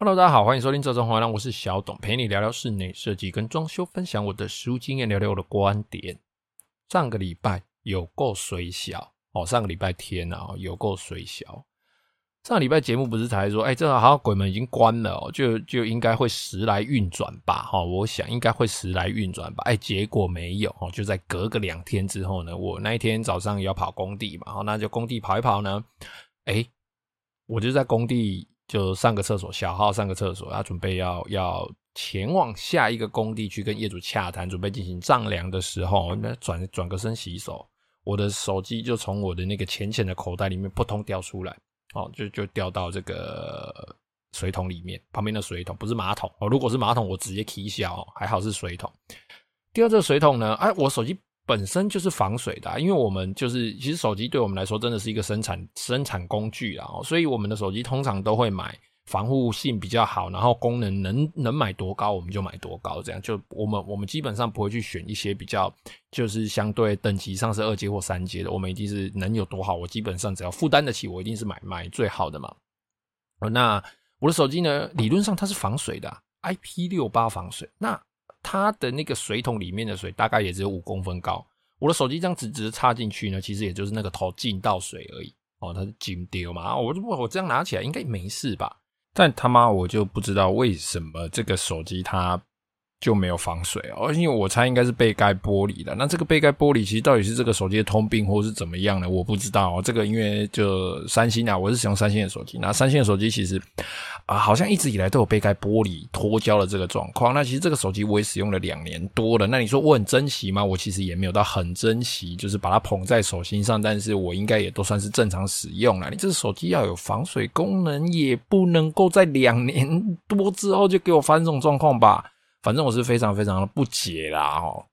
Hello，大家好，欢迎收听《这种话》，我是小董，陪你聊聊室内设计跟装修，分享我的实务经验，聊聊我的观点。上个礼拜有够水小哦，上个礼拜天啊，有够水小。上礼拜节目不是才说，哎，这个好像鬼门已经关了，就就应该会时来运转吧？哈，我想应该会时来运转吧？哎，结果没有哦，就在隔个两天之后呢，我那一天早上要跑工地嘛，那就工地跑一跑呢，哎，我就在工地。就上个厕所，小号上个厕所，他准备要要前往下一个工地去跟业主洽谈，准备进行丈量的时候，那转转个身洗手，我的手机就从我的那个浅浅的口袋里面扑通掉出来，哦，就就掉到这个水桶里面，旁边的水桶不是马桶哦，如果是马桶，我直接踢笑，还好是水桶。第二个水桶呢，哎，我手机。本身就是防水的，因为我们就是其实手机对我们来说真的是一个生产生产工具啊，所以我们的手机通常都会买防护性比较好，然后功能能能买多高我们就买多高，这样就我们我们基本上不会去选一些比较就是相对等级上是二阶或三阶的，我们一定是能有多好，我基本上只要负担得起，我一定是买买最好的嘛。那我的手机呢，理论上它是防水的，IP68 防水，那。它的那个水桶里面的水大概也只有五公分高，我的手机这样直直插进去呢，其实也就是那个头进到水而已哦，它是紧丢嘛，我就我这样拿起来应该没事吧？但他妈我就不知道为什么这个手机它。就没有防水哦，因为我猜应该是背盖玻璃的。那这个背盖玻璃其实到底是这个手机的通病，或是怎么样呢？我不知道哦。这个因为就三星啊，我是使用三星的手机。那三星的手机其实啊，好像一直以来都有背盖玻璃脱胶的这个状况。那其实这个手机我也使用了两年多了。那你说我很珍惜吗？我其实也没有到很珍惜，就是把它捧在手心上。但是我应该也都算是正常使用了。你这个手机要有防水功能，也不能够在两年多之后就给我发生这种状况吧？反正我是非常非常的不解啦，哦，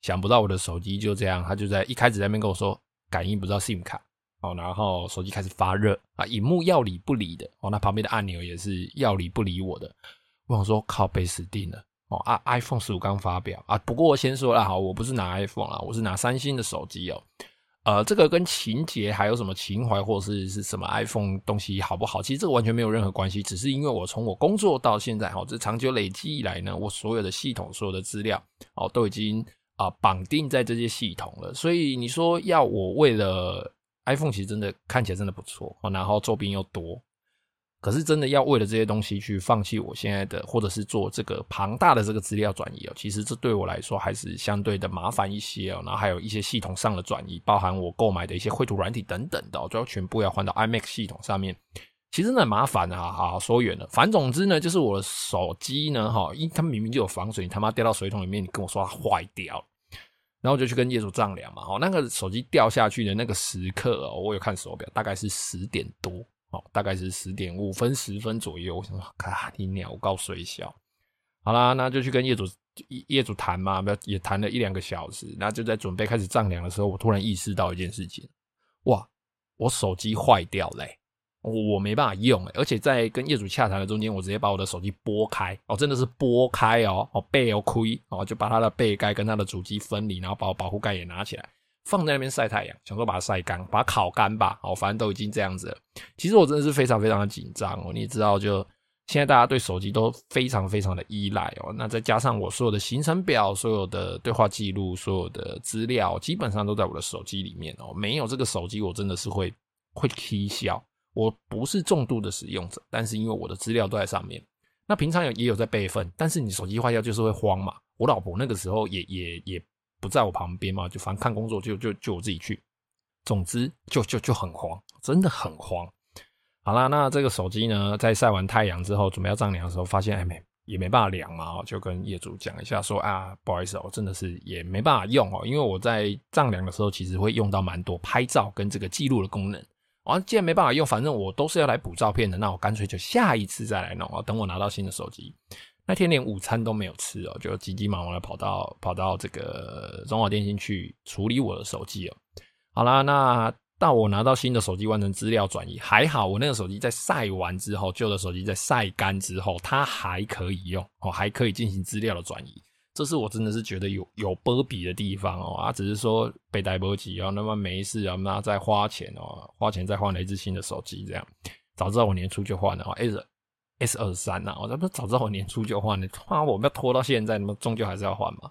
想不到我的手机就这样，他就在一开始在那边跟我说感应不到 SIM 卡，哦，然后手机开始发热啊，荧幕要理不理的，哦，那旁边的按钮也是要理不理我的，我想说靠被死定了，哦啊，iPhone 十五刚发表啊，不过我先说了哈，我不是拿 iPhone 啦，我是拿三星的手机哦。呃，这个跟情节还有什么情怀，或是是什么 iPhone 东西好不好？其实这个完全没有任何关系，只是因为我从我工作到现在，哈，这长久累积以来呢，我所有的系统、所有的资料，哦，都已经啊绑定在这些系统了。所以你说要我为了 iPhone，其实真的看起来真的不错哦，然后周边又多。可是真的要为了这些东西去放弃我现在的，或者是做这个庞大的这个资料转移哦，其实这对我来说还是相对的麻烦一些哦。然后还有一些系统上的转移，包含我购买的一些绘图软体等等的，都要全部要换到 iMac 系统上面，其实真的很麻烦啊。好，说远了，反总之呢，就是我的手机呢，哈，因为它明明就有防水，你他妈掉到水桶里面，你跟我说它坏掉，然后我就去跟业主丈量嘛。哦，那个手机掉下去的那个时刻，我有看手表，大概是十点多。哦，大概是十点五分、十分左右。我想说，咔，你鸟高水小。好啦，那就去跟业主业主谈嘛，不要也谈了一两个小时。那就在准备开始丈量的时候，我突然意识到一件事情：哇，我手机坏掉嘞、欸，我没办法用、而且在跟业主洽谈的中间，我直接把我的手机拨开，哦，真的是拨开哦，哦，背哦亏，哦，就把它的背盖跟它的主机分离，然后把我保护盖也拿起来。放在那边晒太阳，想说把它晒干，把它烤干吧。哦，反正都已经这样子了。其实我真的是非常非常的紧张哦。你知道，就现在大家对手机都非常非常的依赖哦。那再加上我所有的行程表、所有的对话记录、所有的资料，基本上都在我的手机里面哦。没有这个手机，我真的是会会踢笑。我不是重度的使用者，但是因为我的资料都在上面，那平常有也有在备份。但是你手机坏掉就是会慌嘛。我老婆那个时候也也也。不在我旁边嘛，就反正看工作就就就我自己去。总之就就就很慌，真的很慌。好啦，那这个手机呢，在晒完太阳之后，准备要丈量的时候，发现哎没也没办法量嘛，就跟业主讲一下说啊，不好意思哦，真的是也没办法用哦，因为我在丈量的时候其实会用到蛮多拍照跟这个记录的功能。啊，既然没办法用，反正我都是要来补照片的，那我干脆就下一次再来弄啊，等我拿到新的手机。那天连午餐都没有吃哦，就急急忙忙的跑到跑到这个中华电信去处理我的手机哦。好啦，那到我拿到新的手机完成资料转移，还好我那个手机在晒完之后，旧的手机在晒干之后，它还可以用哦，还可以进行资料的转移。这是我真的是觉得有有波比的地方哦啊，只是说被带波及哦，那么没事啊，那再花钱哦，花钱再换了一只新的手机这样。早知道我年初就换了哦，哎 S 二三呐，我这不早知道我年初就换了，哇，我们要拖到现在，那么终究还是要换嘛。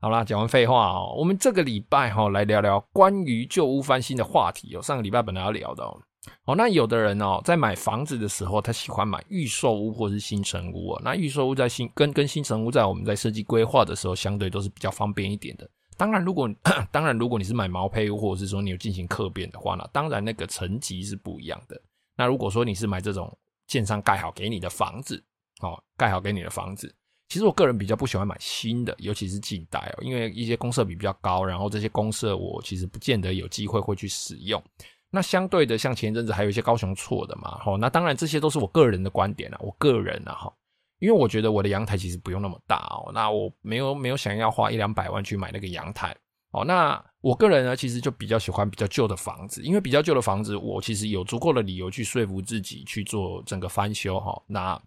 好啦，讲完废话哦，我们这个礼拜哈来聊聊关于旧屋翻新的话题哦。上个礼拜本来要聊的哦，哦，那有的人哦在买房子的时候，他喜欢买预售屋或是新城屋哦。那预售屋在新跟跟新城屋在我们在设计规划的时候，相对都是比较方便一点的。当然，如果 当然如果你是买毛坯屋，或者是说你有进行客变的话呢，当然那个层级是不一样的。那如果说你是买这种建商盖好给你的房子，哦，盖好给你的房子。其实我个人比较不喜欢买新的，尤其是近代哦，因为一些公设比比较高，然后这些公设我其实不见得有机会会去使用。那相对的，像前一阵子还有一些高雄错的嘛，齁，那当然这些都是我个人的观点啊，我个人啊齁，因为我觉得我的阳台其实不用那么大哦，那我没有没有想要花一两百万去买那个阳台哦，那我个人呢，其实就比较喜欢比较旧的房子，因为比较旧的房子，我其实有足够的理由去说服自己去做整个翻修齁，那。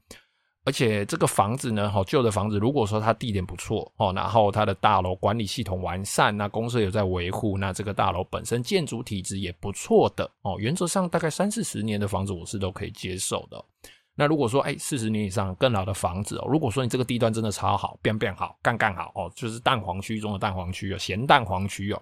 而且这个房子呢，哈，旧的房子，如果说它地点不错哦，然后它的大楼管理系统完善，那公司有在维护，那这个大楼本身建筑体质也不错的哦，原则上大概三四十年的房子我是都可以接受的。那如果说哎，四十年以上更老的房子哦，如果说你这个地段真的超好，变变好，干干好哦，就是蛋黄区中的蛋黄区哦，咸蛋黄区哦，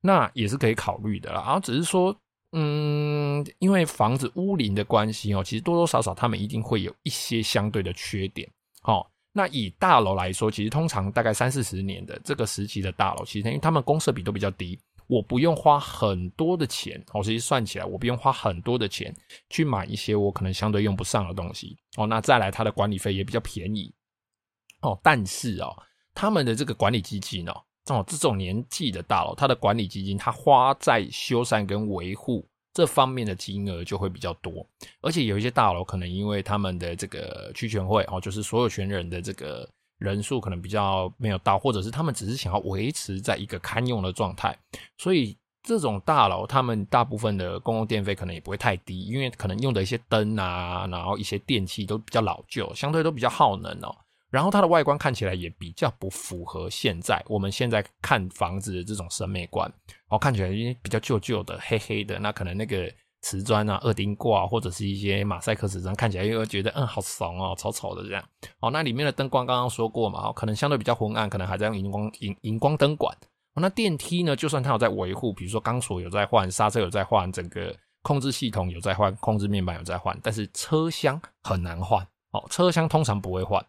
那也是可以考虑的啦。然后只是说。嗯，因为房子屋龄的关系哦，其实多多少少他们一定会有一些相对的缺点。好，那以大楼来说，其实通常大概三四十年的这个时期的大楼，其实因为他们公设比都比较低，我不用花很多的钱，我其实算起来我不用花很多的钱去买一些我可能相对用不上的东西。哦，那再来它的管理费也比较便宜。哦，但是哦，他们的这个管理基金哦。哦，这种年纪的大楼，它的管理基金，它花在修缮跟维护这方面的金额就会比较多，而且有一些大楼可能因为他们的这个区权会哦，就是所有权人的这个人数可能比较没有到，或者是他们只是想要维持在一个堪用的状态，所以这种大楼他们大部分的公共电费可能也不会太低，因为可能用的一些灯啊，然后一些电器都比较老旧，相对都比较耗能哦。然后它的外观看起来也比较不符合现在我们现在看房子的这种审美观，哦，看起来因为比较旧旧的、黑黑的，那可能那个瓷砖啊、二丁挂或者是一些马赛克瓷砖，看起来又觉得嗯好怂哦，丑丑的这样。哦，那里面的灯光刚刚说过嘛，可能相对比较昏暗，可能还在用荧光荧荧光灯管。哦，那电梯呢，就算它有在维护，比如说钢索有在换，刹车有在换，整个控制系统有在换，控制面板有在换，但是车厢很难换。哦，车厢通常不会换。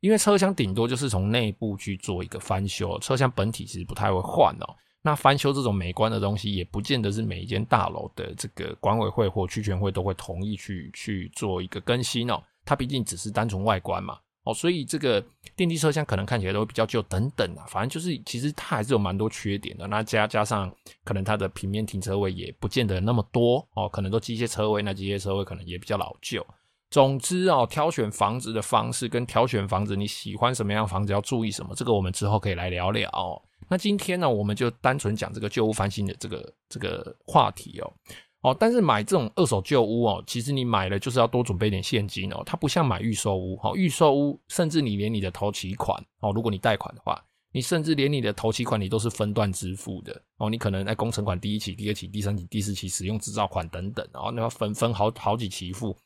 因为车厢顶多就是从内部去做一个翻修，车厢本体其实不太会换哦。那翻修这种美观的东西，也不见得是每一间大楼的这个管委会或区权会都会同意去去做一个更新哦。它毕竟只是单纯外观嘛，哦，所以这个电梯车厢可能看起来都会比较旧等等啊。反正就是其实它还是有蛮多缺点的。那加加上可能它的平面停车位也不见得那么多哦，可能都机械车位，那机械车位可能也比较老旧。总之哦，挑选房子的方式跟挑选房子，你喜欢什么样房子要注意什么，这个我们之后可以来聊聊。那今天呢，我们就单纯讲这个旧屋翻新的这个这个话题哦。哦，但是买这种二手旧屋哦，其实你买了就是要多准备点现金哦。它不像买预售屋，哦，预售屋甚至你连你的头期款哦，如果你贷款的话，你甚至连你的头期款你都是分段支付的哦。你可能在工程款第一期、第二期、第三期、第四期使用制造款等等哦，那要分分好好几期付。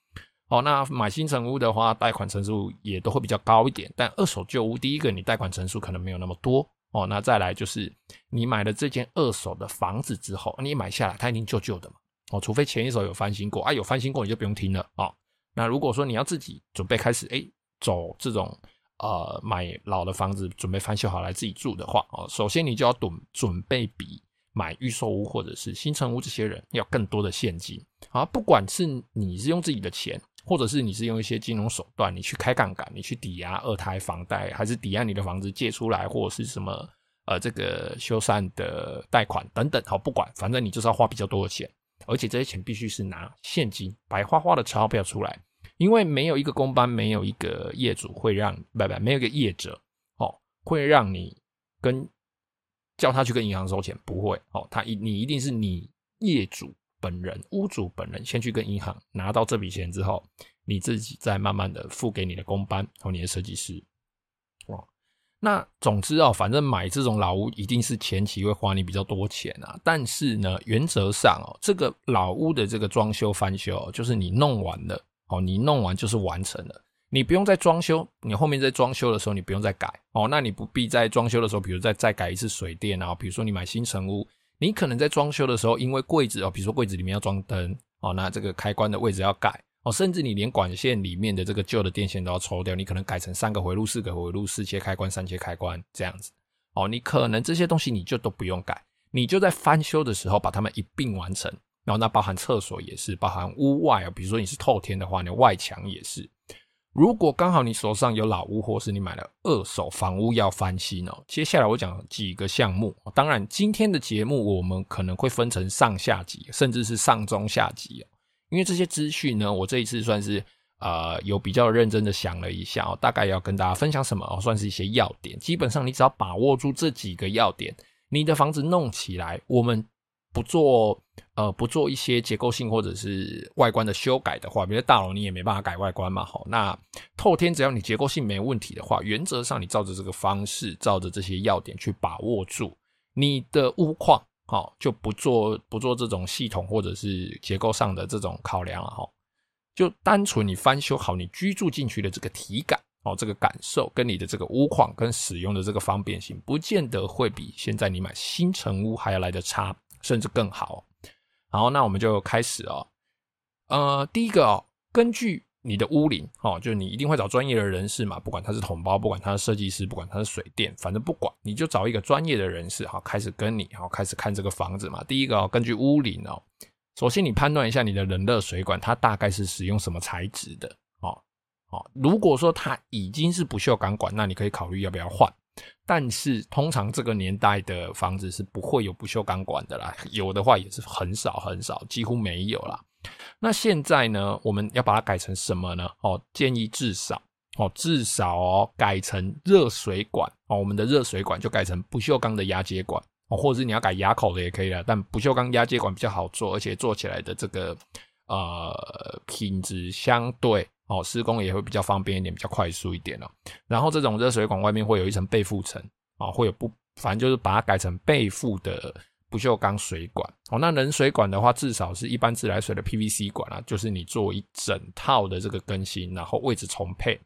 哦，那买新成屋的话，贷款成数也都会比较高一点。但二手旧屋，第一个你贷款成数可能没有那么多哦。那再来就是你买了这间二手的房子之后，你买下来它已经旧旧的嘛。哦，除非前一手有翻新过啊，有翻新过你就不用听了哦。那如果说你要自己准备开始哎走这种呃买老的房子，准备翻修好来自己住的话哦，首先你就要准准备比买预售屋或者是新城屋这些人要更多的现金啊，不管是你是用自己的钱。或者是你是用一些金融手段，你去开杠杆，你去抵押二胎房贷，还是抵押你的房子借出来，或者是什么呃这个修缮的贷款等等，好，不管，反正你就是要花比较多的钱，而且这些钱必须是拿现金白花花的钞票出来，因为没有一个工班，没有一个业主会让，不不，没有一个业者哦，会让你跟叫他去跟银行收钱，不会哦，他一你一定是你业主。本人屋主本人先去跟银行拿到这笔钱之后，你自己再慢慢的付给你的工班和你的设计师。哇，那总之啊，反正买这种老屋一定是前期会花你比较多钱啊。但是呢，原则上哦，这个老屋的这个装修翻修，就是你弄完了哦，你弄完就是完成了，你不用再装修，你后面在装修的时候你不用再改哦，那你不必在装修的时候，比如再再改一次水电啊，比如说你买新城屋，你可能在装修的时候，因为柜子哦，比如说柜子里面要装灯哦，那这个开关的位置要改哦，甚至你连管线里面的这个旧的电线都要抽掉，你可能改成三个回路、四个回路、四切开关、三切开关这样子哦，你可能这些东西你就都不用改。你就在翻修的时候把它们一并完成，然后那包含厕所也是，包含屋外啊，比如说你是透天的话，你外墙也是。如果刚好你手上有老屋，或是你买了二手房屋要翻新哦，接下来我讲几个项目。当然，今天的节目我们可能会分成上下集，甚至是上中下集哦，因为这些资讯呢，我这一次算是呃有比较认真的想了一下哦，大概要跟大家分享什么哦，算是一些要点。基本上你只要把握住这几个要点。你的房子弄起来，我们不做呃不做一些结构性或者是外观的修改的话，比如大楼你也没办法改外观嘛，好，那透天只要你结构性没问题的话，原则上你照着这个方式，照着这些要点去把握住你的屋况，好，就不做不做这种系统或者是结构上的这种考量了哈，就单纯你翻修好你居住进去的这个体感。哦，这个感受跟你的这个屋况跟使用的这个方便性，不见得会比现在你买新成屋还要来得差，甚至更好。好，那我们就开始哦。呃，第一个哦，根据你的屋龄哦，就你一定会找专业的人士嘛，不管他是统包，不管他是设计师，不管他是水电，反正不管，你就找一个专业的人士，好，开始跟你，好，开始看这个房子嘛。第一个哦，根据屋龄哦，首先你判断一下你的冷热水管，它大概是使用什么材质的哦。哦，如果说它已经是不锈钢管，那你可以考虑要不要换。但是通常这个年代的房子是不会有不锈钢管的啦，有的话也是很少很少，几乎没有啦。那现在呢，我们要把它改成什么呢？哦，建议至少哦，至少哦改成热水管哦，我们的热水管就改成不锈钢的压接管哦，或者是你要改牙口的也可以啦，但不锈钢压接管比较好做，而且做起来的这个呃品质相对。哦，施工也会比较方便一点，比较快速一点哦。然后这种热水管外面会有一层背覆层啊，会有不，反正就是把它改成背覆的不锈钢水管哦。那冷水管的话，至少是一般自来水的 PVC 管啊，就是你做一整套的这个更新，然后位置重配。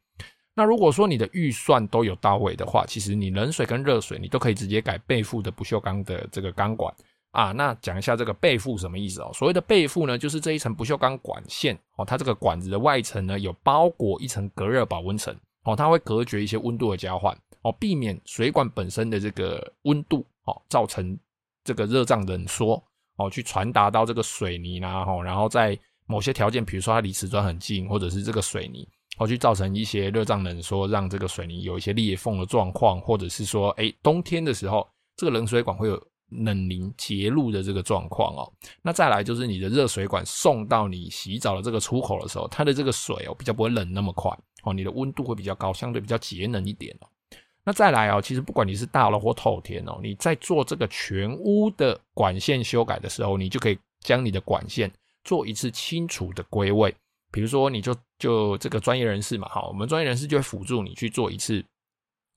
那如果说你的预算都有到位的话，其实你冷水跟热水你都可以直接改背覆的不锈钢的这个钢管。啊，那讲一下这个背覆什么意思哦？所谓的背覆呢，就是这一层不锈钢管线哦，它这个管子的外层呢有包裹一层隔热保温层哦，它会隔绝一些温度的交换哦，避免水管本身的这个温度哦造成这个热胀冷缩哦，去传达到这个水泥啦哈，然后在某些条件，比如说它离瓷砖很近，或者是这个水泥哦，去造成一些热胀冷缩，让这个水泥有一些裂缝的状况，或者是说，哎，冬天的时候这个冷水管会有。冷凝结露的这个状况哦，那再来就是你的热水管送到你洗澡的这个出口的时候，它的这个水哦比较不会冷那么快哦，你的温度会比较高，相对比较节能一点哦。那再来哦，其实不管你是大楼或透天哦，你在做这个全屋的管线修改的时候，你就可以将你的管线做一次清楚的归位。比如说，你就就这个专业人士嘛，好，我们专业人士就会辅助你去做一次。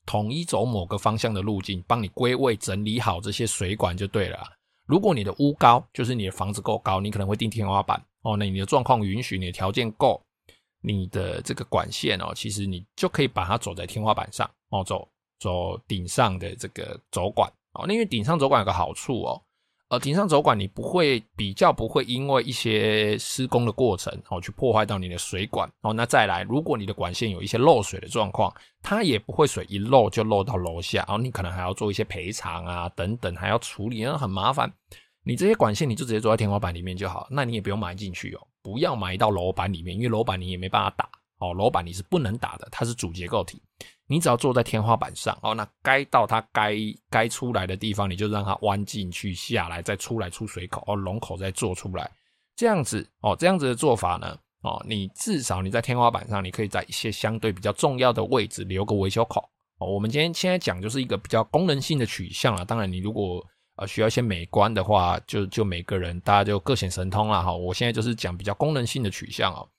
统一走某个方向的路径，帮你归位整理好这些水管就对了。如果你的屋高，就是你的房子够高，你可能会定天花板哦。那你的状况允许，你的条件够，你的这个管线哦，其实你就可以把它走在天花板上哦，走走顶上的这个走管哦。那因为顶上走管有个好处哦。呃，顶上走管你不会比较不会因为一些施工的过程哦，去破坏到你的水管哦。那再来，如果你的管线有一些漏水的状况，它也不会水一漏就漏到楼下，然后你可能还要做一些赔偿啊等等，还要处理，那很麻烦。你这些管线你就直接做在天花板里面就好，那你也不用埋进去哦，不要埋到楼板里面，因为楼板你也没办法打哦，楼板你是不能打的，它是主结构体。你只要坐在天花板上哦，那该到它该该出来的地方，你就让它弯进去下来，再出来出水口哦，龙口再做出来，这样子哦，这样子的做法呢哦，你至少你在天花板上，你可以在一些相对比较重要的位置留个维修口哦。我们今天现在讲就是一个比较功能性的取向了，当然你如果呃需要一些美观的话，就就每个人大家就各显神通了哈。我现在就是讲比较功能性的取向哦。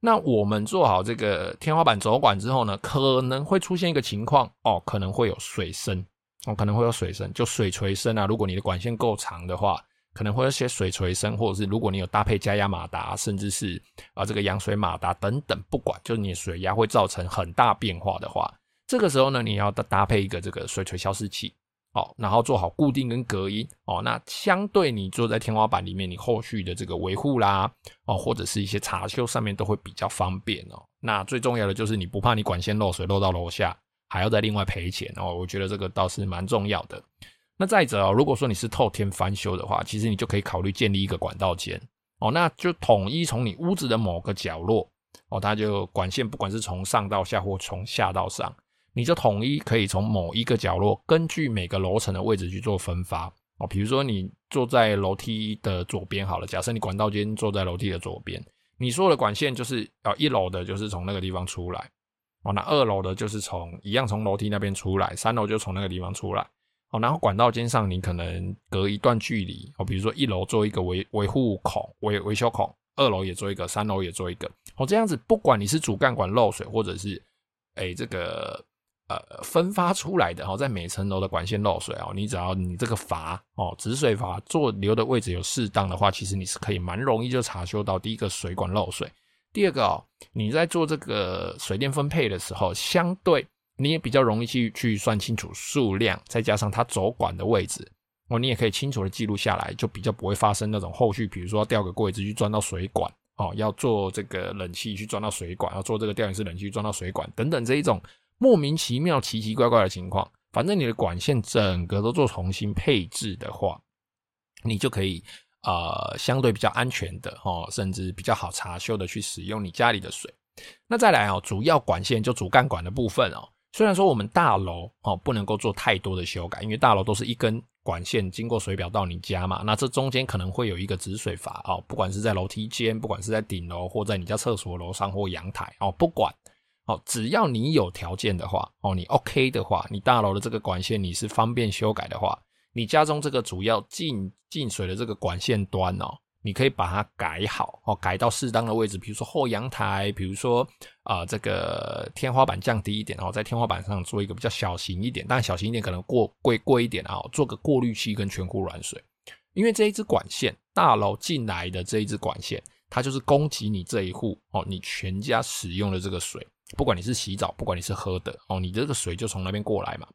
那我们做好这个天花板走管之后呢，可能会出现一个情况哦，可能会有水声哦，可能会有水声，就水锤声啊。如果你的管线够长的话，可能会有些水锤声，或者是如果你有搭配加压马达，甚至是啊这个扬水马达等等，不管就是你水压会造成很大变化的话，这个时候呢，你要搭搭配一个这个水锤消失器，哦，然后做好固定跟隔音，哦，那相对你坐在天花板里面，你后续的这个维护啦，哦，或者是一些查修上面都会比较方便哦。那最重要的就是你不怕你管线漏水漏到楼下，还要再另外赔钱哦。我觉得这个倒是蛮重要的。那再者哦，如果说你是透天翻修的话，其实你就可以考虑建立一个管道间哦，那就统一从你屋子的某个角落哦，它就管线不管是从上到下或从下到上，你就统一可以从某一个角落，根据每个楼层的位置去做分发哦。比如说你坐在楼梯的左边好了，假设你管道间坐在楼梯的左边，你所有的管线就是哦，一楼的就是从那个地方出来哦，那二楼的就是从一样从楼梯那边出来，三楼就从那个地方出来。哦，然后管道间上你可能隔一段距离哦，比如说一楼做一个维维护孔、维维修孔，二楼也做一个，三楼也做一个。哦，这样子不管你是主干管漏水，或者是诶这个呃分发出来的哦，在每层楼的管线漏水哦，你只要你这个阀哦止水阀做留的位置有适当的话，其实你是可以蛮容易就查修到第一个水管漏水，第二个哦，你在做这个水电分配的时候相对。你也比较容易去去算清楚数量，再加上它走管的位置，哦，你也可以清楚的记录下来，就比较不会发生那种后续，比如说掉个柜子去钻到水管，哦，要做这个冷气去钻到水管，要做这个吊顶式冷气去钻到水管等等这一种莫名其妙、奇奇怪怪的情况。反正你的管线整个都做重新配置的话，你就可以呃相对比较安全的哦，甚至比较好查修的去使用你家里的水。那再来哦，主要管线就主干管的部分哦。虽然说我们大楼哦不能够做太多的修改，因为大楼都是一根管线经过水表到你家嘛，那这中间可能会有一个止水阀哦，不管是在楼梯间，不管是在顶楼或在你家厕所楼上或阳台哦，不管哦，只要你有条件的话哦，你 OK 的话，你大楼的这个管线你是方便修改的话，你家中这个主要进进水的这个管线端哦。你可以把它改好哦，改到适当的位置，比如说后阳台，比如说啊、这个天花板降低一点，然后在天花板上做一个比较小型一点，但小型一点可能过贵贵一点啊，做个过滤器跟全库软水，因为这一支管线大楼进来的这一支管线，它就是供给你这一户哦，你全家使用的这个水，不管你是洗澡，不管你是喝的哦，你这个水就从那边过来嘛，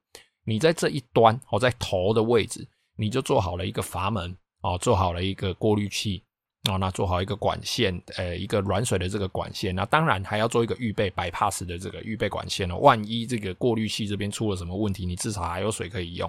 你在这一端哦，在头的位置，你就做好了一个阀门。哦，做好了一个过滤器，哦，那做好一个管线，呃，一个软水的这个管线，那当然还要做一个预备 bypass 的这个预备管线哦，万一这个过滤器这边出了什么问题，你至少还有水可以用。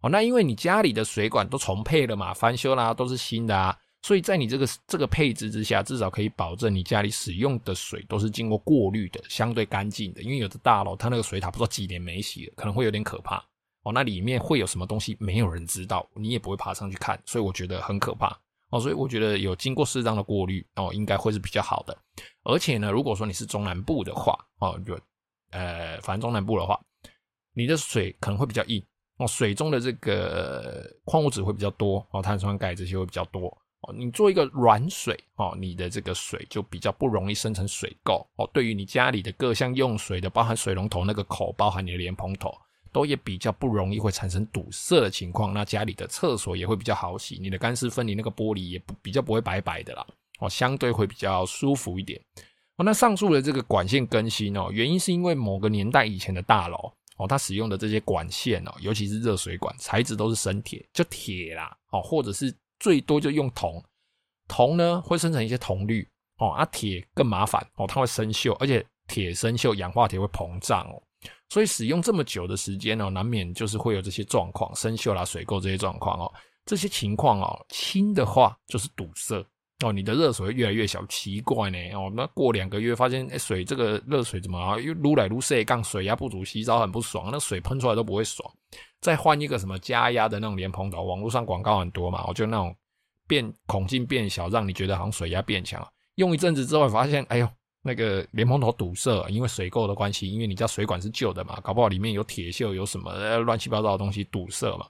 哦，那因为你家里的水管都重配了嘛，翻修啦，都是新的啊，所以在你这个这个配置之下，至少可以保证你家里使用的水都是经过过滤的，相对干净的。因为有的大楼它那个水塔不知道几年没洗了，可能会有点可怕。哦，那里面会有什么东西？没有人知道，你也不会爬上去看，所以我觉得很可怕哦。所以我觉得有经过适当的过滤哦，应该会是比较好的。而且呢，如果说你是中南部的话哦，就呃，反正中南部的话，你的水可能会比较硬哦，水中的这个矿物质会比较多哦，碳酸钙这些会比较多哦。你做一个软水哦，你的这个水就比较不容易生成水垢哦。对于你家里的各项用水的，包含水龙头那个口，包含你的莲蓬头。都也比较不容易会产生堵塞的情况，那家里的厕所也会比较好洗，你的干湿分离那个玻璃也不比较不会白白的啦，哦，相对会比较舒服一点。哦，那上述的这个管线更新哦，原因是因为某个年代以前的大楼哦，它使用的这些管线哦，尤其是热水管，材质都是生铁，就铁啦，哦，或者是最多就用铜，铜呢会生成一些铜绿哦，啊，铁更麻烦哦，它会生锈，而且铁生锈，氧化铁会膨胀哦。所以使用这么久的时间哦，难免就是会有这些状况，生锈啦、水垢这些状况哦。这些情况哦，轻的话就是堵塞哦，你的热水会越来越小，奇怪呢哦。那过两个月发现，哎，水这个热水怎么啊又撸来撸去，杠水压不足，洗澡很不爽，那水喷出来都不会爽。再换一个什么加压的那种莲蓬头，网络上广告很多嘛，我就那种变孔径变小，让你觉得好像水压变强。用一阵子之后发现，哎呦。那个莲蓬头堵塞，因为水垢的关系，因为你家水管是旧的嘛，搞不好里面有铁锈，有什么乱七八糟的东西堵塞嘛。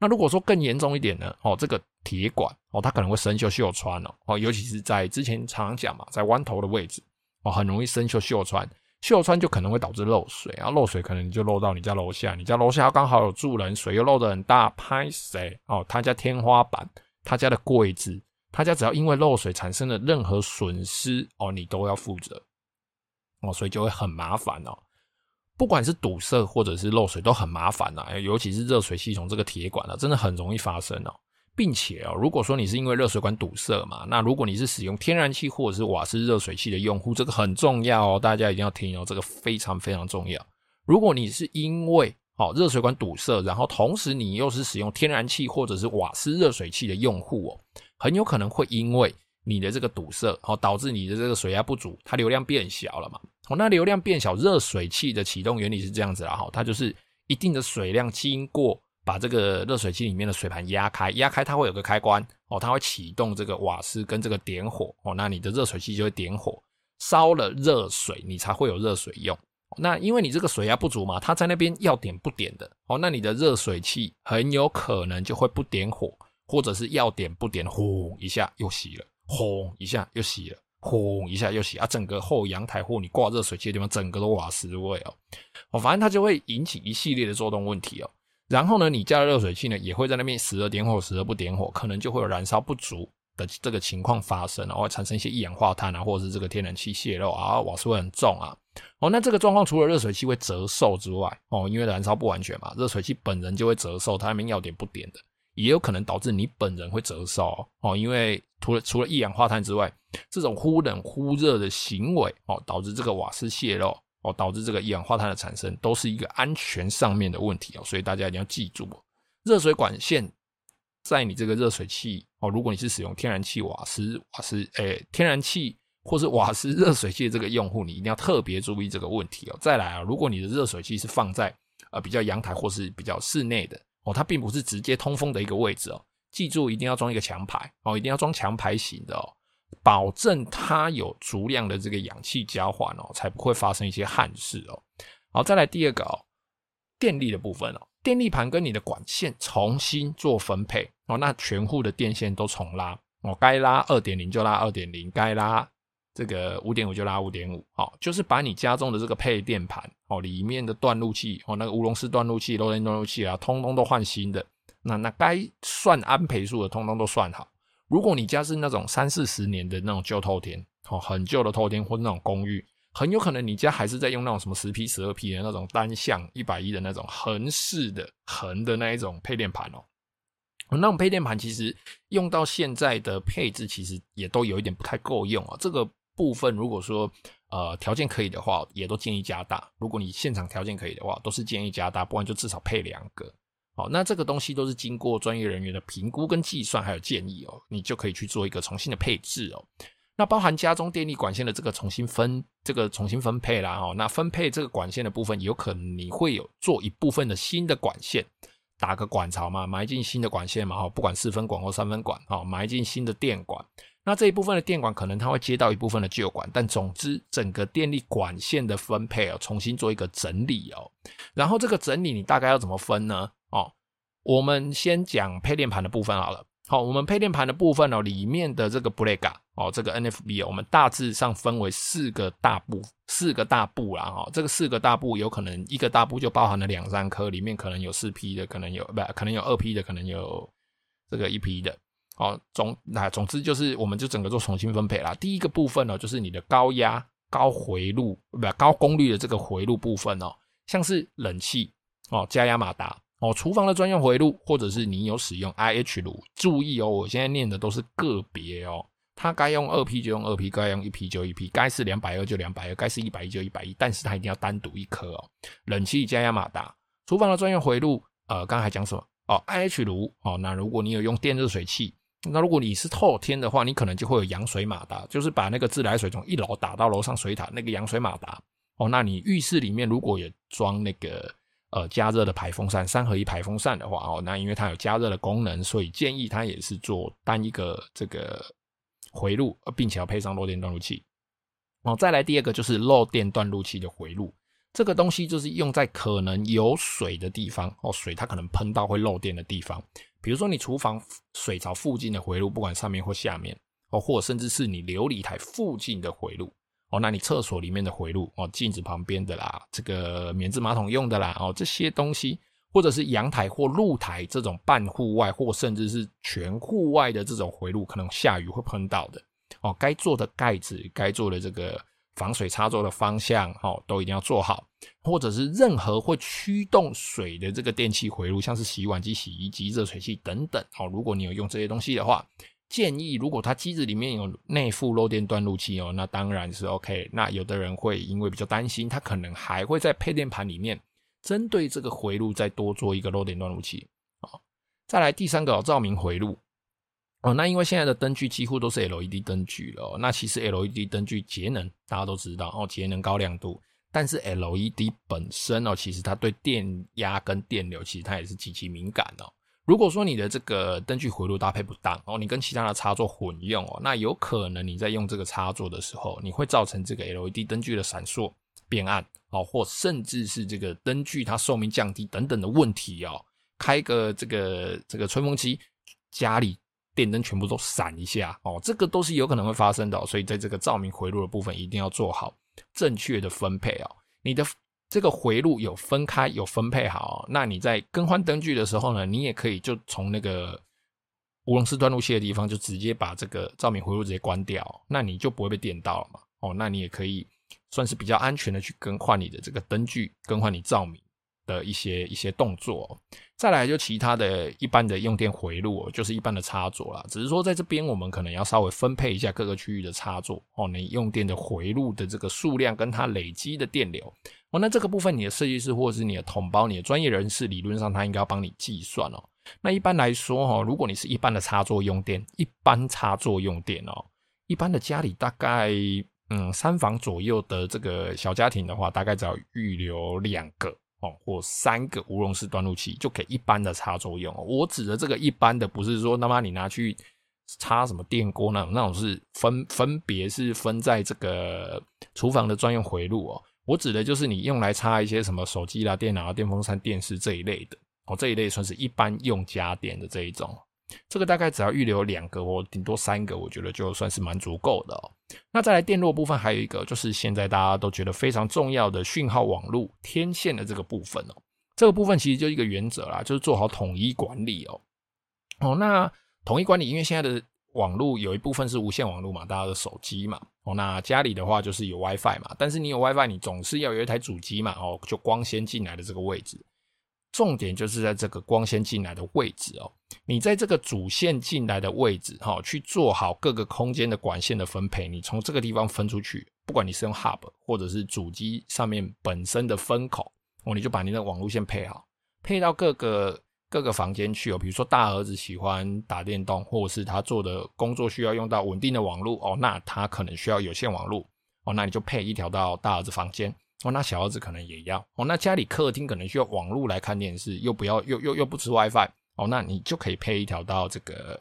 那如果说更严重一点呢？哦，这个铁管哦，它可能会生锈锈穿哦，哦，尤其是在之前常常讲嘛，在弯头的位置哦，很容易生锈锈穿，锈穿就可能会导致漏水啊，漏水可能就漏到你家楼下，你家楼下刚好有住人，水又漏得很大，拍谁哦，他家天花板他家的柜子，他家只要因为漏水产生了任何损失哦，你都要负责哦，所以就会很麻烦哦。不管是堵塞或者是漏水都很麻烦呐，尤其是热水系统这个铁管啊，真的很容易发生哦。并且哦，如果说你是因为热水管堵塞嘛，那如果你是使用天然气或者是瓦斯热水器的用户，这个很重要哦，大家一定要听哦，这个非常非常重要。如果你是因为哦热水管堵塞，然后同时你又是使用天然气或者是瓦斯热水器的用户哦，很有可能会因为你的这个堵塞哦，导致你的这个水压不足，它流量变小了嘛。哦，那流量变小，热水器的启动原理是这样子啦，哈，它就是一定的水量经过。把这个热水器里面的水盘压开，压开它会有个开关哦，它会启动这个瓦斯跟这个点火哦，那你的热水器就会点火，烧了热水，你才会有热水用。那因为你这个水压不足嘛，它在那边要点不点的哦，那你的热水器很有可能就会不点火，或者是要点不点，轰一下又熄了，轰一下又熄了，轰一下又熄啊，整个后阳台或你挂热水器的地方，整个都瓦斯味哦，哦，反正它就会引起一系列的作动问题哦。然后呢，你家的热水器呢也会在那边时而点火，时而不点火，可能就会有燃烧不足的这个情况发生，然后产生一些一氧化碳啊，或者是这个天然气泄漏啊，瓦斯会很重啊。哦，那这个状况除了热水器会折寿之外，哦，因为燃烧不完全嘛，热水器本人就会折寿，它那边要点不点的，也有可能导致你本人会折寿哦，因为除了除了一氧化碳之外，这种忽冷忽热的行为哦，导致这个瓦斯泄漏。哦，导致这个一氧化碳的产生，都是一个安全上面的问题哦，所以大家一定要记住哦，热水管线在你这个热水器哦，如果你是使用天然气、瓦斯、瓦斯，诶，天然气或是瓦斯热水器的这个用户，你一定要特别注意这个问题哦。再来啊，如果你的热水器是放在呃比较阳台或是比较室内的哦，它并不是直接通风的一个位置哦，记住一定要装一个强排哦，一定要装强排型的哦。保证它有足量的这个氧气交换哦，才不会发生一些憾事哦。好，再来第二个哦，电力的部分哦，电力盘跟你的管线重新做分配哦，那全户的电线都重拉哦，该拉二点零就拉二点零，该拉这个五点五就拉五点五，哦，就是把你家中的这个配电盘哦，里面的断路器哦，那个乌龙式断路器、漏电断路器啊，通通都换新的。那那该算安培数的，通通都算好。如果你家是那种三四十年的那种旧透天，哦，很旧的透天或者那种公寓，很有可能你家还是在用那种什么十 P、十二 P 的那种单向一百一的那种横式的横的那一种配电盘哦。那种配电盘其实用到现在的配置，其实也都有一点不太够用啊。这个部分如果说呃条件可以的话，也都建议加大。如果你现场条件可以的话，都是建议加大，不然就至少配两个。好，那这个东西都是经过专业人员的评估跟计算，还有建议哦，你就可以去做一个重新的配置哦。那包含家中电力管线的这个重新分，这个重新分配啦哦。那分配这个管线的部分，有可能你会有做一部分的新的管线，打个管槽嘛，埋进新的管线嘛，哈，不管四分管或三分管，哈，埋进新的电管。那这一部分的电管可能它会接到一部分的旧管，但总之整个电力管线的分配哦，重新做一个整理哦。然后这个整理你大概要怎么分呢？哦，我们先讲配电盘的部分好了。好，我们配电盘的部分哦，里面的这个 Brega 哦，这个 NFB 哦，我们大致上分为四个大部，四个大部啦哈。这个四个大部有可能一个大部就包含了两三颗，里面可能有四 P 的，可能有不，可能有二 P 的，可能有这个一 P 的。哦，总那总之就是我们就整个做重新分配啦。第一个部分呢，就是你的高压高回路不高功率的这个回路部分哦，像是冷气哦，加压马达。哦，厨房的专用回路，或者是你有使用 IH 炉，注意哦，我现在念的都是个别哦，它该用二 P 就用二 P，该用一 P 就一 P，该是两百二就两百二，该是一百一就一百一，但是它一定要单独一颗哦。冷气加压马达，厨房的专用回路，呃，刚才讲什么？哦，IH 炉哦，那如果你有用电热水器，那如果你是透天的话，你可能就会有扬水马达，就是把那个自来水从一楼打到楼上水塔那个扬水马达哦。那你浴室里面如果有装那个。呃，加热的排风扇，三合一排风扇的话，哦，那因为它有加热的功能，所以建议它也是做单一个这个回路，并且要配上漏电断路器。哦，再来第二个就是漏电断路器的回路，这个东西就是用在可能有水的地方，哦，水它可能喷到会漏电的地方，比如说你厨房水槽附近的回路，不管上面或下面，哦，或甚至是你琉璃台附近的回路。哦，那你厕所里面的回路哦，镜子旁边的啦，这个免治马桶用的啦，哦，这些东西或者是阳台或露台这种半户外或甚至是全户外的这种回路，可能下雨会碰到的哦。该做的盖子，该做的这个防水插座的方向，哦，都一定要做好。或者是任何会驱动水的这个电器回路，像是洗碗机、洗衣机、热水器等等，哦，如果你有用这些东西的话，建议如果它机子里面有内附漏电断路器哦，那当然是 OK。那有的人会因为比较担心，他可能还会在配电盘里面。针对这个回路再多做一个漏电断路器啊，再来第三个哦，照明回路哦。那因为现在的灯具几乎都是 LED 灯具了，那其实 LED 灯具节能大家都知道哦，节能高亮度，但是 LED 本身哦，其实它对电压跟电流其实它也是极其敏感哦。如果说你的这个灯具回路搭配不当哦，你跟其他的插座混用哦，那有可能你在用这个插座的时候，你会造成这个 LED 灯具的闪烁。变暗哦，或甚至是这个灯具它寿命降低等等的问题哦。开个这个这个吹风机，家里电灯全部都闪一下哦，这个都是有可能会发生的。所以在这个照明回路的部分，一定要做好正确的分配哦。你的这个回路有分开有分配好，那你在更换灯具的时候呢，你也可以就从那个无熔丝断路器的地方，就直接把这个照明回路直接关掉，那你就不会被电到了嘛。哦，那你也可以。算是比较安全的去更换你的这个灯具，更换你照明的一些一些动作。再来就其他的一般的用电回路，就是一般的插座啦。只是说在这边我们可能要稍微分配一下各个区域的插座哦，你用电的回路的这个数量跟它累积的电流哦，那这个部分你的设计师或者是你的统包、你的专业人士，理论上他应该要帮你计算哦。那一般来说哈，如果你是一般的插座用电，一般插座用电哦，一般的家里大概。嗯，三房左右的这个小家庭的话，大概只要预留两个哦，或三个无熔丝断路器，就可以一般的插座用。我指的这个一般的，不是说他妈你拿去插什么电锅那种，那种是分分别是分在这个厨房的专用回路哦。我指的就是你用来插一些什么手机啦、电脑、电风扇、电视这一类的哦，这一类算是一般用家电的这一种。这个大概只要预留两个或顶多三个，我觉得就算是蛮足够的哦。那再来电路部分，还有一个就是现在大家都觉得非常重要的讯号网络天线的这个部分哦。这个部分其实就一个原则啦，就是做好统一管理哦。哦，那统一管理，因为现在的网络有一部分是无线网络嘛，大家的手机嘛。哦，那家里的话就是有 WiFi 嘛，但是你有 WiFi，你总是要有一台主机嘛。哦，就光纤进来的这个位置。重点就是在这个光纤进来的位置哦，你在这个主线进来的位置哈，去做好各个空间的管线的分配。你从这个地方分出去，不管你是用 hub 或者是主机上面本身的分口哦，你就把你的网路线配好，配到各个各个房间去哦。比如说大儿子喜欢打电动，或者是他做的工作需要用到稳定的网路哦，那他可能需要有线网路哦，那你就配一条到大儿子房间。哦，那小儿子可能也要哦。那家里客厅可能需要网络来看电视，又不要又又又不吃 WiFi 哦。那你就可以配一条到这个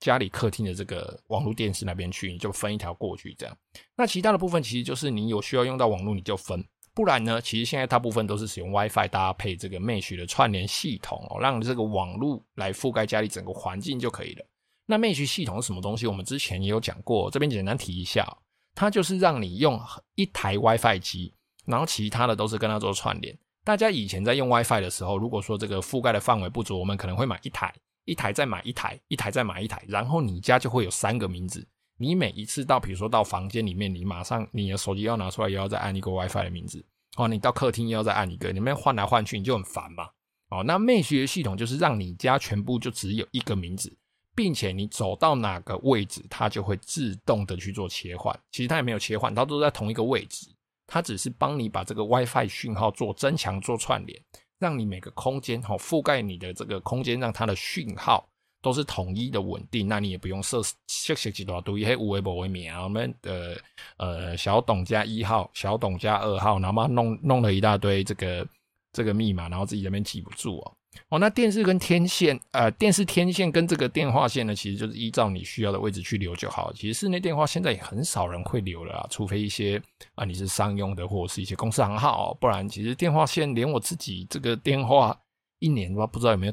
家里客厅的这个网络电视那边去，你就分一条过去这样。那其他的部分其实就是你有需要用到网络你就分，不然呢，其实现在大部分都是使用 WiFi 搭配这个 Mesh 的串联系统哦，让这个网络来覆盖家里整个环境就可以了。那 Mesh 系统是什么东西？我们之前也有讲过，这边简单提一下，它就是让你用一台 WiFi 机。然后其他的都是跟它做串联。大家以前在用 WiFi 的时候，如果说这个覆盖的范围不足，我们可能会买一台，一台再买一台，一台再买一台，然后你家就会有三个名字。你每一次到，比如说到房间里面，你马上你的手机要拿出来，又要再按一个 WiFi 的名字。哦，你到客厅又要再按一个，你们换来换去，你就很烦嘛。哦，那 Mesh 的系统就是让你家全部就只有一个名字，并且你走到哪个位置，它就会自动的去做切换。其实它也没有切换，它都在同一个位置。它只是帮你把这个 WiFi 讯号做增强、做串联，让你每个空间哈覆盖你的这个空间，让它的讯号都是统一的稳定。那你也不用设设设几多堆，黑，五维博为名，我们的呃小董家一号、小董家二号，然后弄弄了一大堆这个这个密码，然后自己这边记不住哦。哦，那电视跟天线，呃，电视天线跟这个电话线呢，其实就是依照你需要的位置去留就好。其实室内电话现在也很少人会留了啊，除非一些啊你是商用的或者是一些公司行号，不然其实电话线连我自己这个电话一年的话，不知道有没有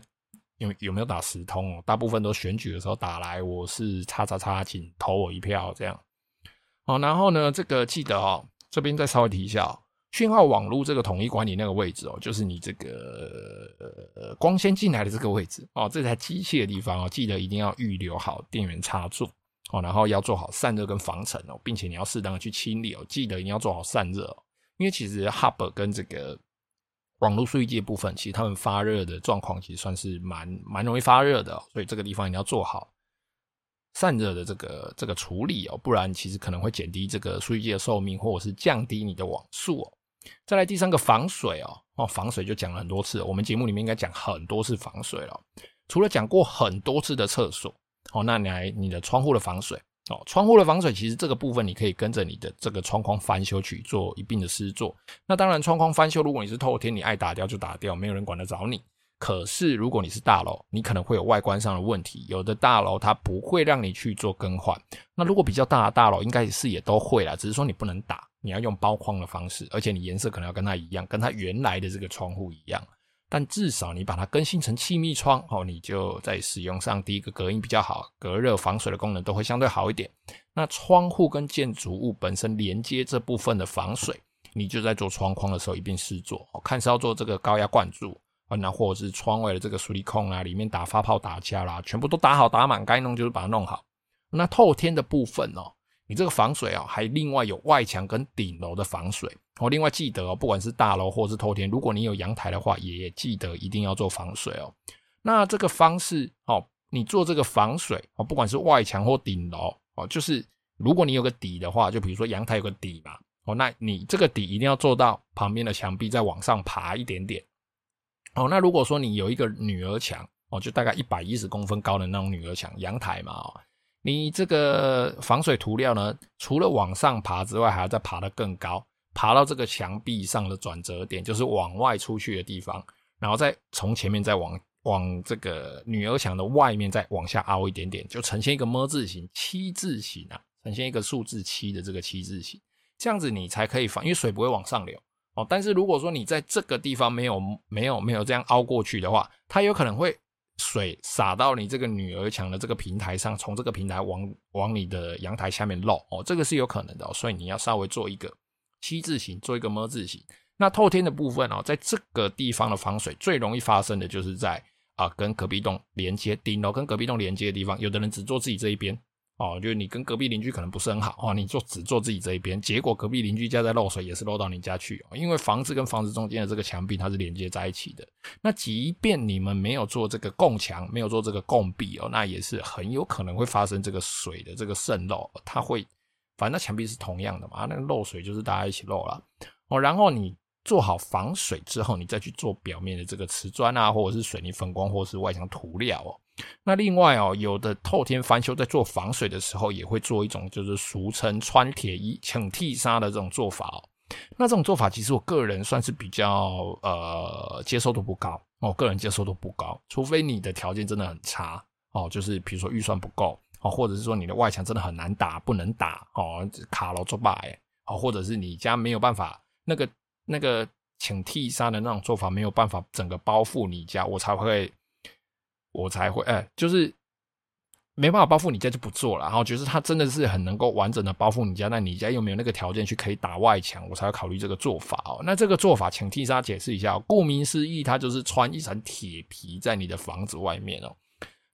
有有没有打十通哦，大部分都选举的时候打来，我是叉叉叉，请投我一票这样。好，然后呢，这个记得哦，这边再稍微提一下哦。讯号网络这个统一管理那个位置哦，就是你这个光纤进来的这个位置哦，这台机器的地方哦，记得一定要预留好电源插座哦，然后要做好散热跟防尘哦，并且你要适当的去清理哦，记得一定要做好散热哦，因为其实 Hub 跟这个网络数据机的部分，其实他们发热的状况其实算是蛮蛮容易发热的哦，所以这个地方一定要做好。散热的这个这个处理哦，不然其实可能会减低这个数据机的寿命，或者是降低你的网速哦。再来第三个防水哦，哦防水就讲了很多次，我们节目里面应该讲很多次防水了。除了讲过很多次的厕所哦，那你来你的窗户的防水哦，窗户的防水其实这个部分你可以跟着你的这个窗框翻修去做一并的施作。那当然窗框翻修，如果你是透天，你爱打掉就打掉，没有人管得着你。可是，如果你是大楼，你可能会有外观上的问题。有的大楼它不会让你去做更换。那如果比较大的大楼，应该是也都会啦，只是说你不能打，你要用包框的方式，而且你颜色可能要跟它一样，跟它原来的这个窗户一样。但至少你把它更新成气密窗哦，你就在使用上第一个隔音比较好，隔热防水的功能都会相对好一点。那窗户跟建筑物本身连接这部分的防水，你就在做窗框的时候一并试做，看是要做这个高压灌注。啊，那或者是窗外的这个矽利康啊，里面打发泡打胶啦，全部都打好打满，该弄就是把它弄好。那透天的部分哦，你这个防水哦，还另外有外墙跟顶楼的防水哦。另外记得哦，不管是大楼或是透天，如果你有阳台的话，也记得一定要做防水哦。那这个方式哦，你做这个防水哦，不管是外墙或顶楼哦，就是如果你有个底的话，就比如说阳台有个底嘛哦，那你这个底一定要做到旁边的墙壁再往上爬一点点。哦，那如果说你有一个女儿墙哦，就大概一百一十公分高的那种女儿墙，阳台嘛哦，你这个防水涂料呢，除了往上爬之外，还要再爬得更高，爬到这个墙壁上的转折点，就是往外出去的地方，然后再从前面再往往这个女儿墙的外面再往下凹一点点，就呈现一个么字形、七字形啊，呈现一个数字七的这个七字形，这样子你才可以防，因为水不会往上流。哦，但是如果说你在这个地方没有没有没有这样凹过去的话，它有可能会水洒到你这个女儿墙的这个平台上，从这个平台往往你的阳台下面漏哦，这个是有可能的哦，所以你要稍微做一个七字形，做一个么字形。那透天的部分哦，在这个地方的防水最容易发生的就是在啊跟隔壁栋连接顶楼跟隔壁栋连接的地方，有的人只做自己这一边。哦，就是你跟隔壁邻居可能不是很好哦，你就只做自己这一边，结果隔壁邻居家在漏水，也是漏到你家去哦。因为房子跟房子中间的这个墙壁它是连接在一起的，那即便你们没有做这个共墙，没有做这个共壁哦，那也是很有可能会发生这个水的这个渗漏，它会，反正那墙壁是同样的嘛，那个漏水就是大家一起漏了哦。然后你做好防水之后，你再去做表面的这个瓷砖啊，或者是水泥粉光，或者是外墙涂料哦。那另外哦，有的透天翻修在做防水的时候，也会做一种就是俗称穿铁衣、请替沙的这种做法哦。那这种做法其实我个人算是比较呃接受度不高哦，个人接受度不高，除非你的条件真的很差哦，就是比如说预算不够哦，或者是说你的外墙真的很难打，不能打哦，卡楼做败哦，或者是你家没有办法那个那个请替沙的那种做法没有办法整个包覆你家，我才会。我才会哎、就是没办法包覆你家就不做了，然后就是它真的是很能够完整的包覆你家，那你家又没有那个条件去可以打外墙，我才会考虑这个做法哦。那这个做法，请替他解释一下哦。顾名思义，它就是穿一层铁皮在你的房子外面哦。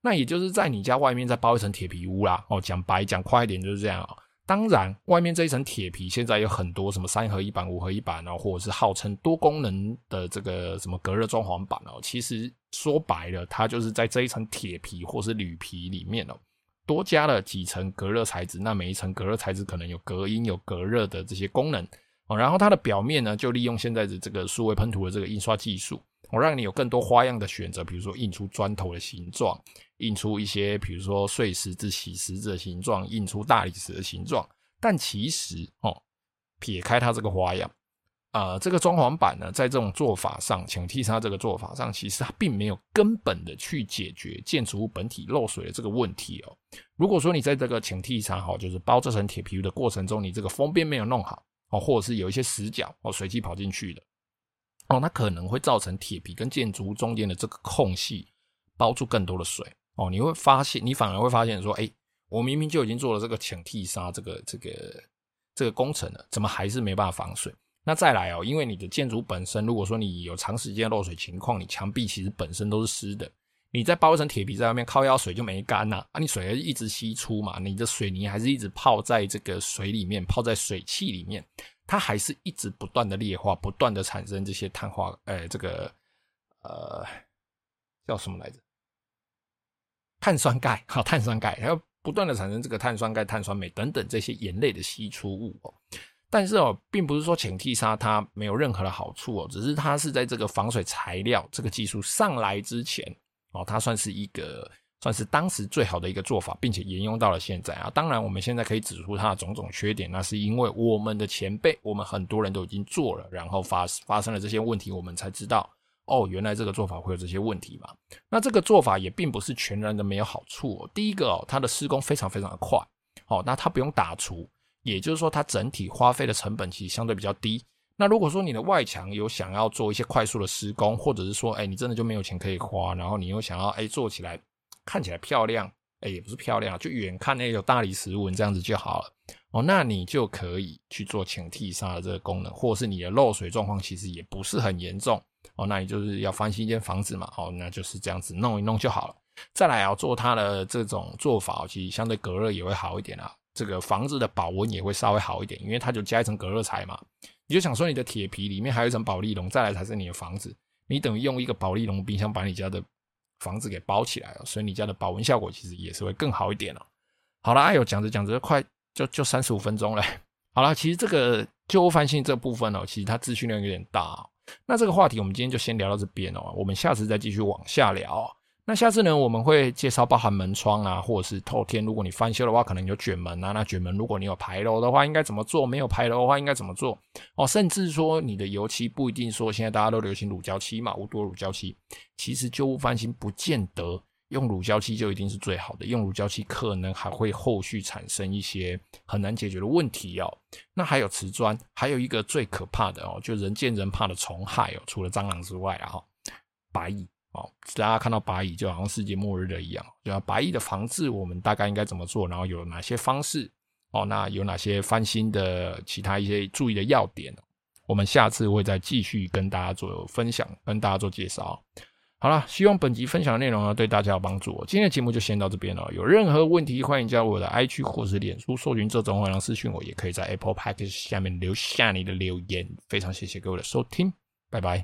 那也就是在你家外面再包一层铁皮屋啦。哦，讲白讲快一点就是这样哦。当然，外面这一层铁皮现在有很多什么三合一板、五合一板哦，或者是号称多功能的这个什么隔热装潢板哦。其实说白了，它就是在这一层铁皮或是铝皮里面哦，多加了几层隔热材质。那每一层隔热材质可能有隔音、有隔热的这些功能哦。然后它的表面呢，就利用现在的这个数位喷涂的这个印刷技术。我让你有更多花样的选择，比如说印出砖头的形状，印出一些比如说碎石子、洗石子的形状，印出大理石的形状。但其实哦，撇开它这个花样，呃，这个装潢板呢，在这种做法上，请替沙这个做法上，其实它并没有根本的去解决建筑物本体漏水的这个问题哦。如果说你在这个请替沙哈，就是包这层铁皮的过程中，你这个封边没有弄好哦，或者是有一些死角哦，水汽跑进去的。哦，那可能会造成铁皮跟建筑物中间的这个空隙包住更多的水哦。你会发现，你反而会发现说，哎，我明明就已经做了这个请替沙这个这个这个工程了，怎么还是没办法防水？那再来哦，因为你的建筑本身，如果说你有长时间漏水情况，你墙壁其实本身都是湿的，你再包一层铁皮在外面，靠腰水就没干呐，啊，你水还是一直吸出嘛，你的水泥还是一直泡在这个水里面，泡在水汽里面，它还是一直不断的劣化，不断的产生这些碳化，呃，这个呃叫什么来着？碳酸钙，好，碳酸钙，还要不断的产生这个碳酸钙、碳酸镁等等这些盐类的析出物哦。但是哦，并不是说浅蒂砂它没有任何的好处哦，只是它是在这个防水材料这个技术上来之前哦，它算是一个算是当时最好的一个做法，并且沿用到了现在啊。当然，我们现在可以指出它的种种缺点，那是因为我们的前辈，我们很多人都已经做了，然后发发生了这些问题，我们才知道哦，原来这个做法会有这些问题嘛。那这个做法也并不是全然的没有好处哦。第一个哦，它的施工非常非常的快，哦，那它不用打除。也就是说，它整体花费的成本其实相对比较低。那如果说你的外墙有想要做一些快速的施工，或者是说，哎，你真的就没有钱可以花，然后你又想要，哎，做起来看起来漂亮，哎，也不是漂亮，就远看那有大理石纹这样子就好了。哦，那你就可以去做前替砂的这个功能，或者是你的漏水状况其实也不是很严重。哦，那你就是要翻新一间房子嘛，哦，那就是这样子弄一弄就好了。再来要做它的这种做法，其实相对隔热也会好一点啊。这个房子的保温也会稍微好一点，因为它就加一层隔热材嘛。你就想说，你的铁皮里面还有一层保丽龙，再来才是你的房子。你等于用一个保丽龙冰箱把你家的房子给包起来了，所以你家的保温效果其实也是会更好一点了。好了，哎呦，讲着讲着快就就三十五分钟了。好了，其实这个旧屋翻新这部分哦，其实它资讯量有点大哦。那这个话题我们今天就先聊到这边哦，我们下次再继续往下聊。那下次呢，我们会介绍包含门窗啊，或者是透天。如果你翻修的话，可能有卷门啊。那卷门，如果你有牌楼的话，应该怎么做？没有牌楼的话，应该怎么做？哦，甚至说你的油漆不一定说现在大家都流行乳胶漆嘛，无多乳胶漆。其实旧屋翻新不见得用乳胶漆就一定是最好的，用乳胶漆可能还会后续产生一些很难解决的问题哦。那还有瓷砖，还有一个最可怕的哦，就人见人怕的虫害哦，除了蟑螂之外啊，哈，白蚁。哦，大家看到白蚁就好像世界末日的一样，就白蚁的防治，我们大概应该怎么做？然后有哪些方式？哦，那有哪些翻新的其他一些注意的要点？我们下次会再继续跟大家做分享，跟大家做介绍。好了，希望本集分享的内容呢对大家有帮助。今天的节目就先到这边了。有任何问题，欢迎加入我的 IG 或是脸书，搜寻这种欢迎私讯我，也可以在 Apple Package 下面留下你的留言。非常谢谢各位的收听，拜拜。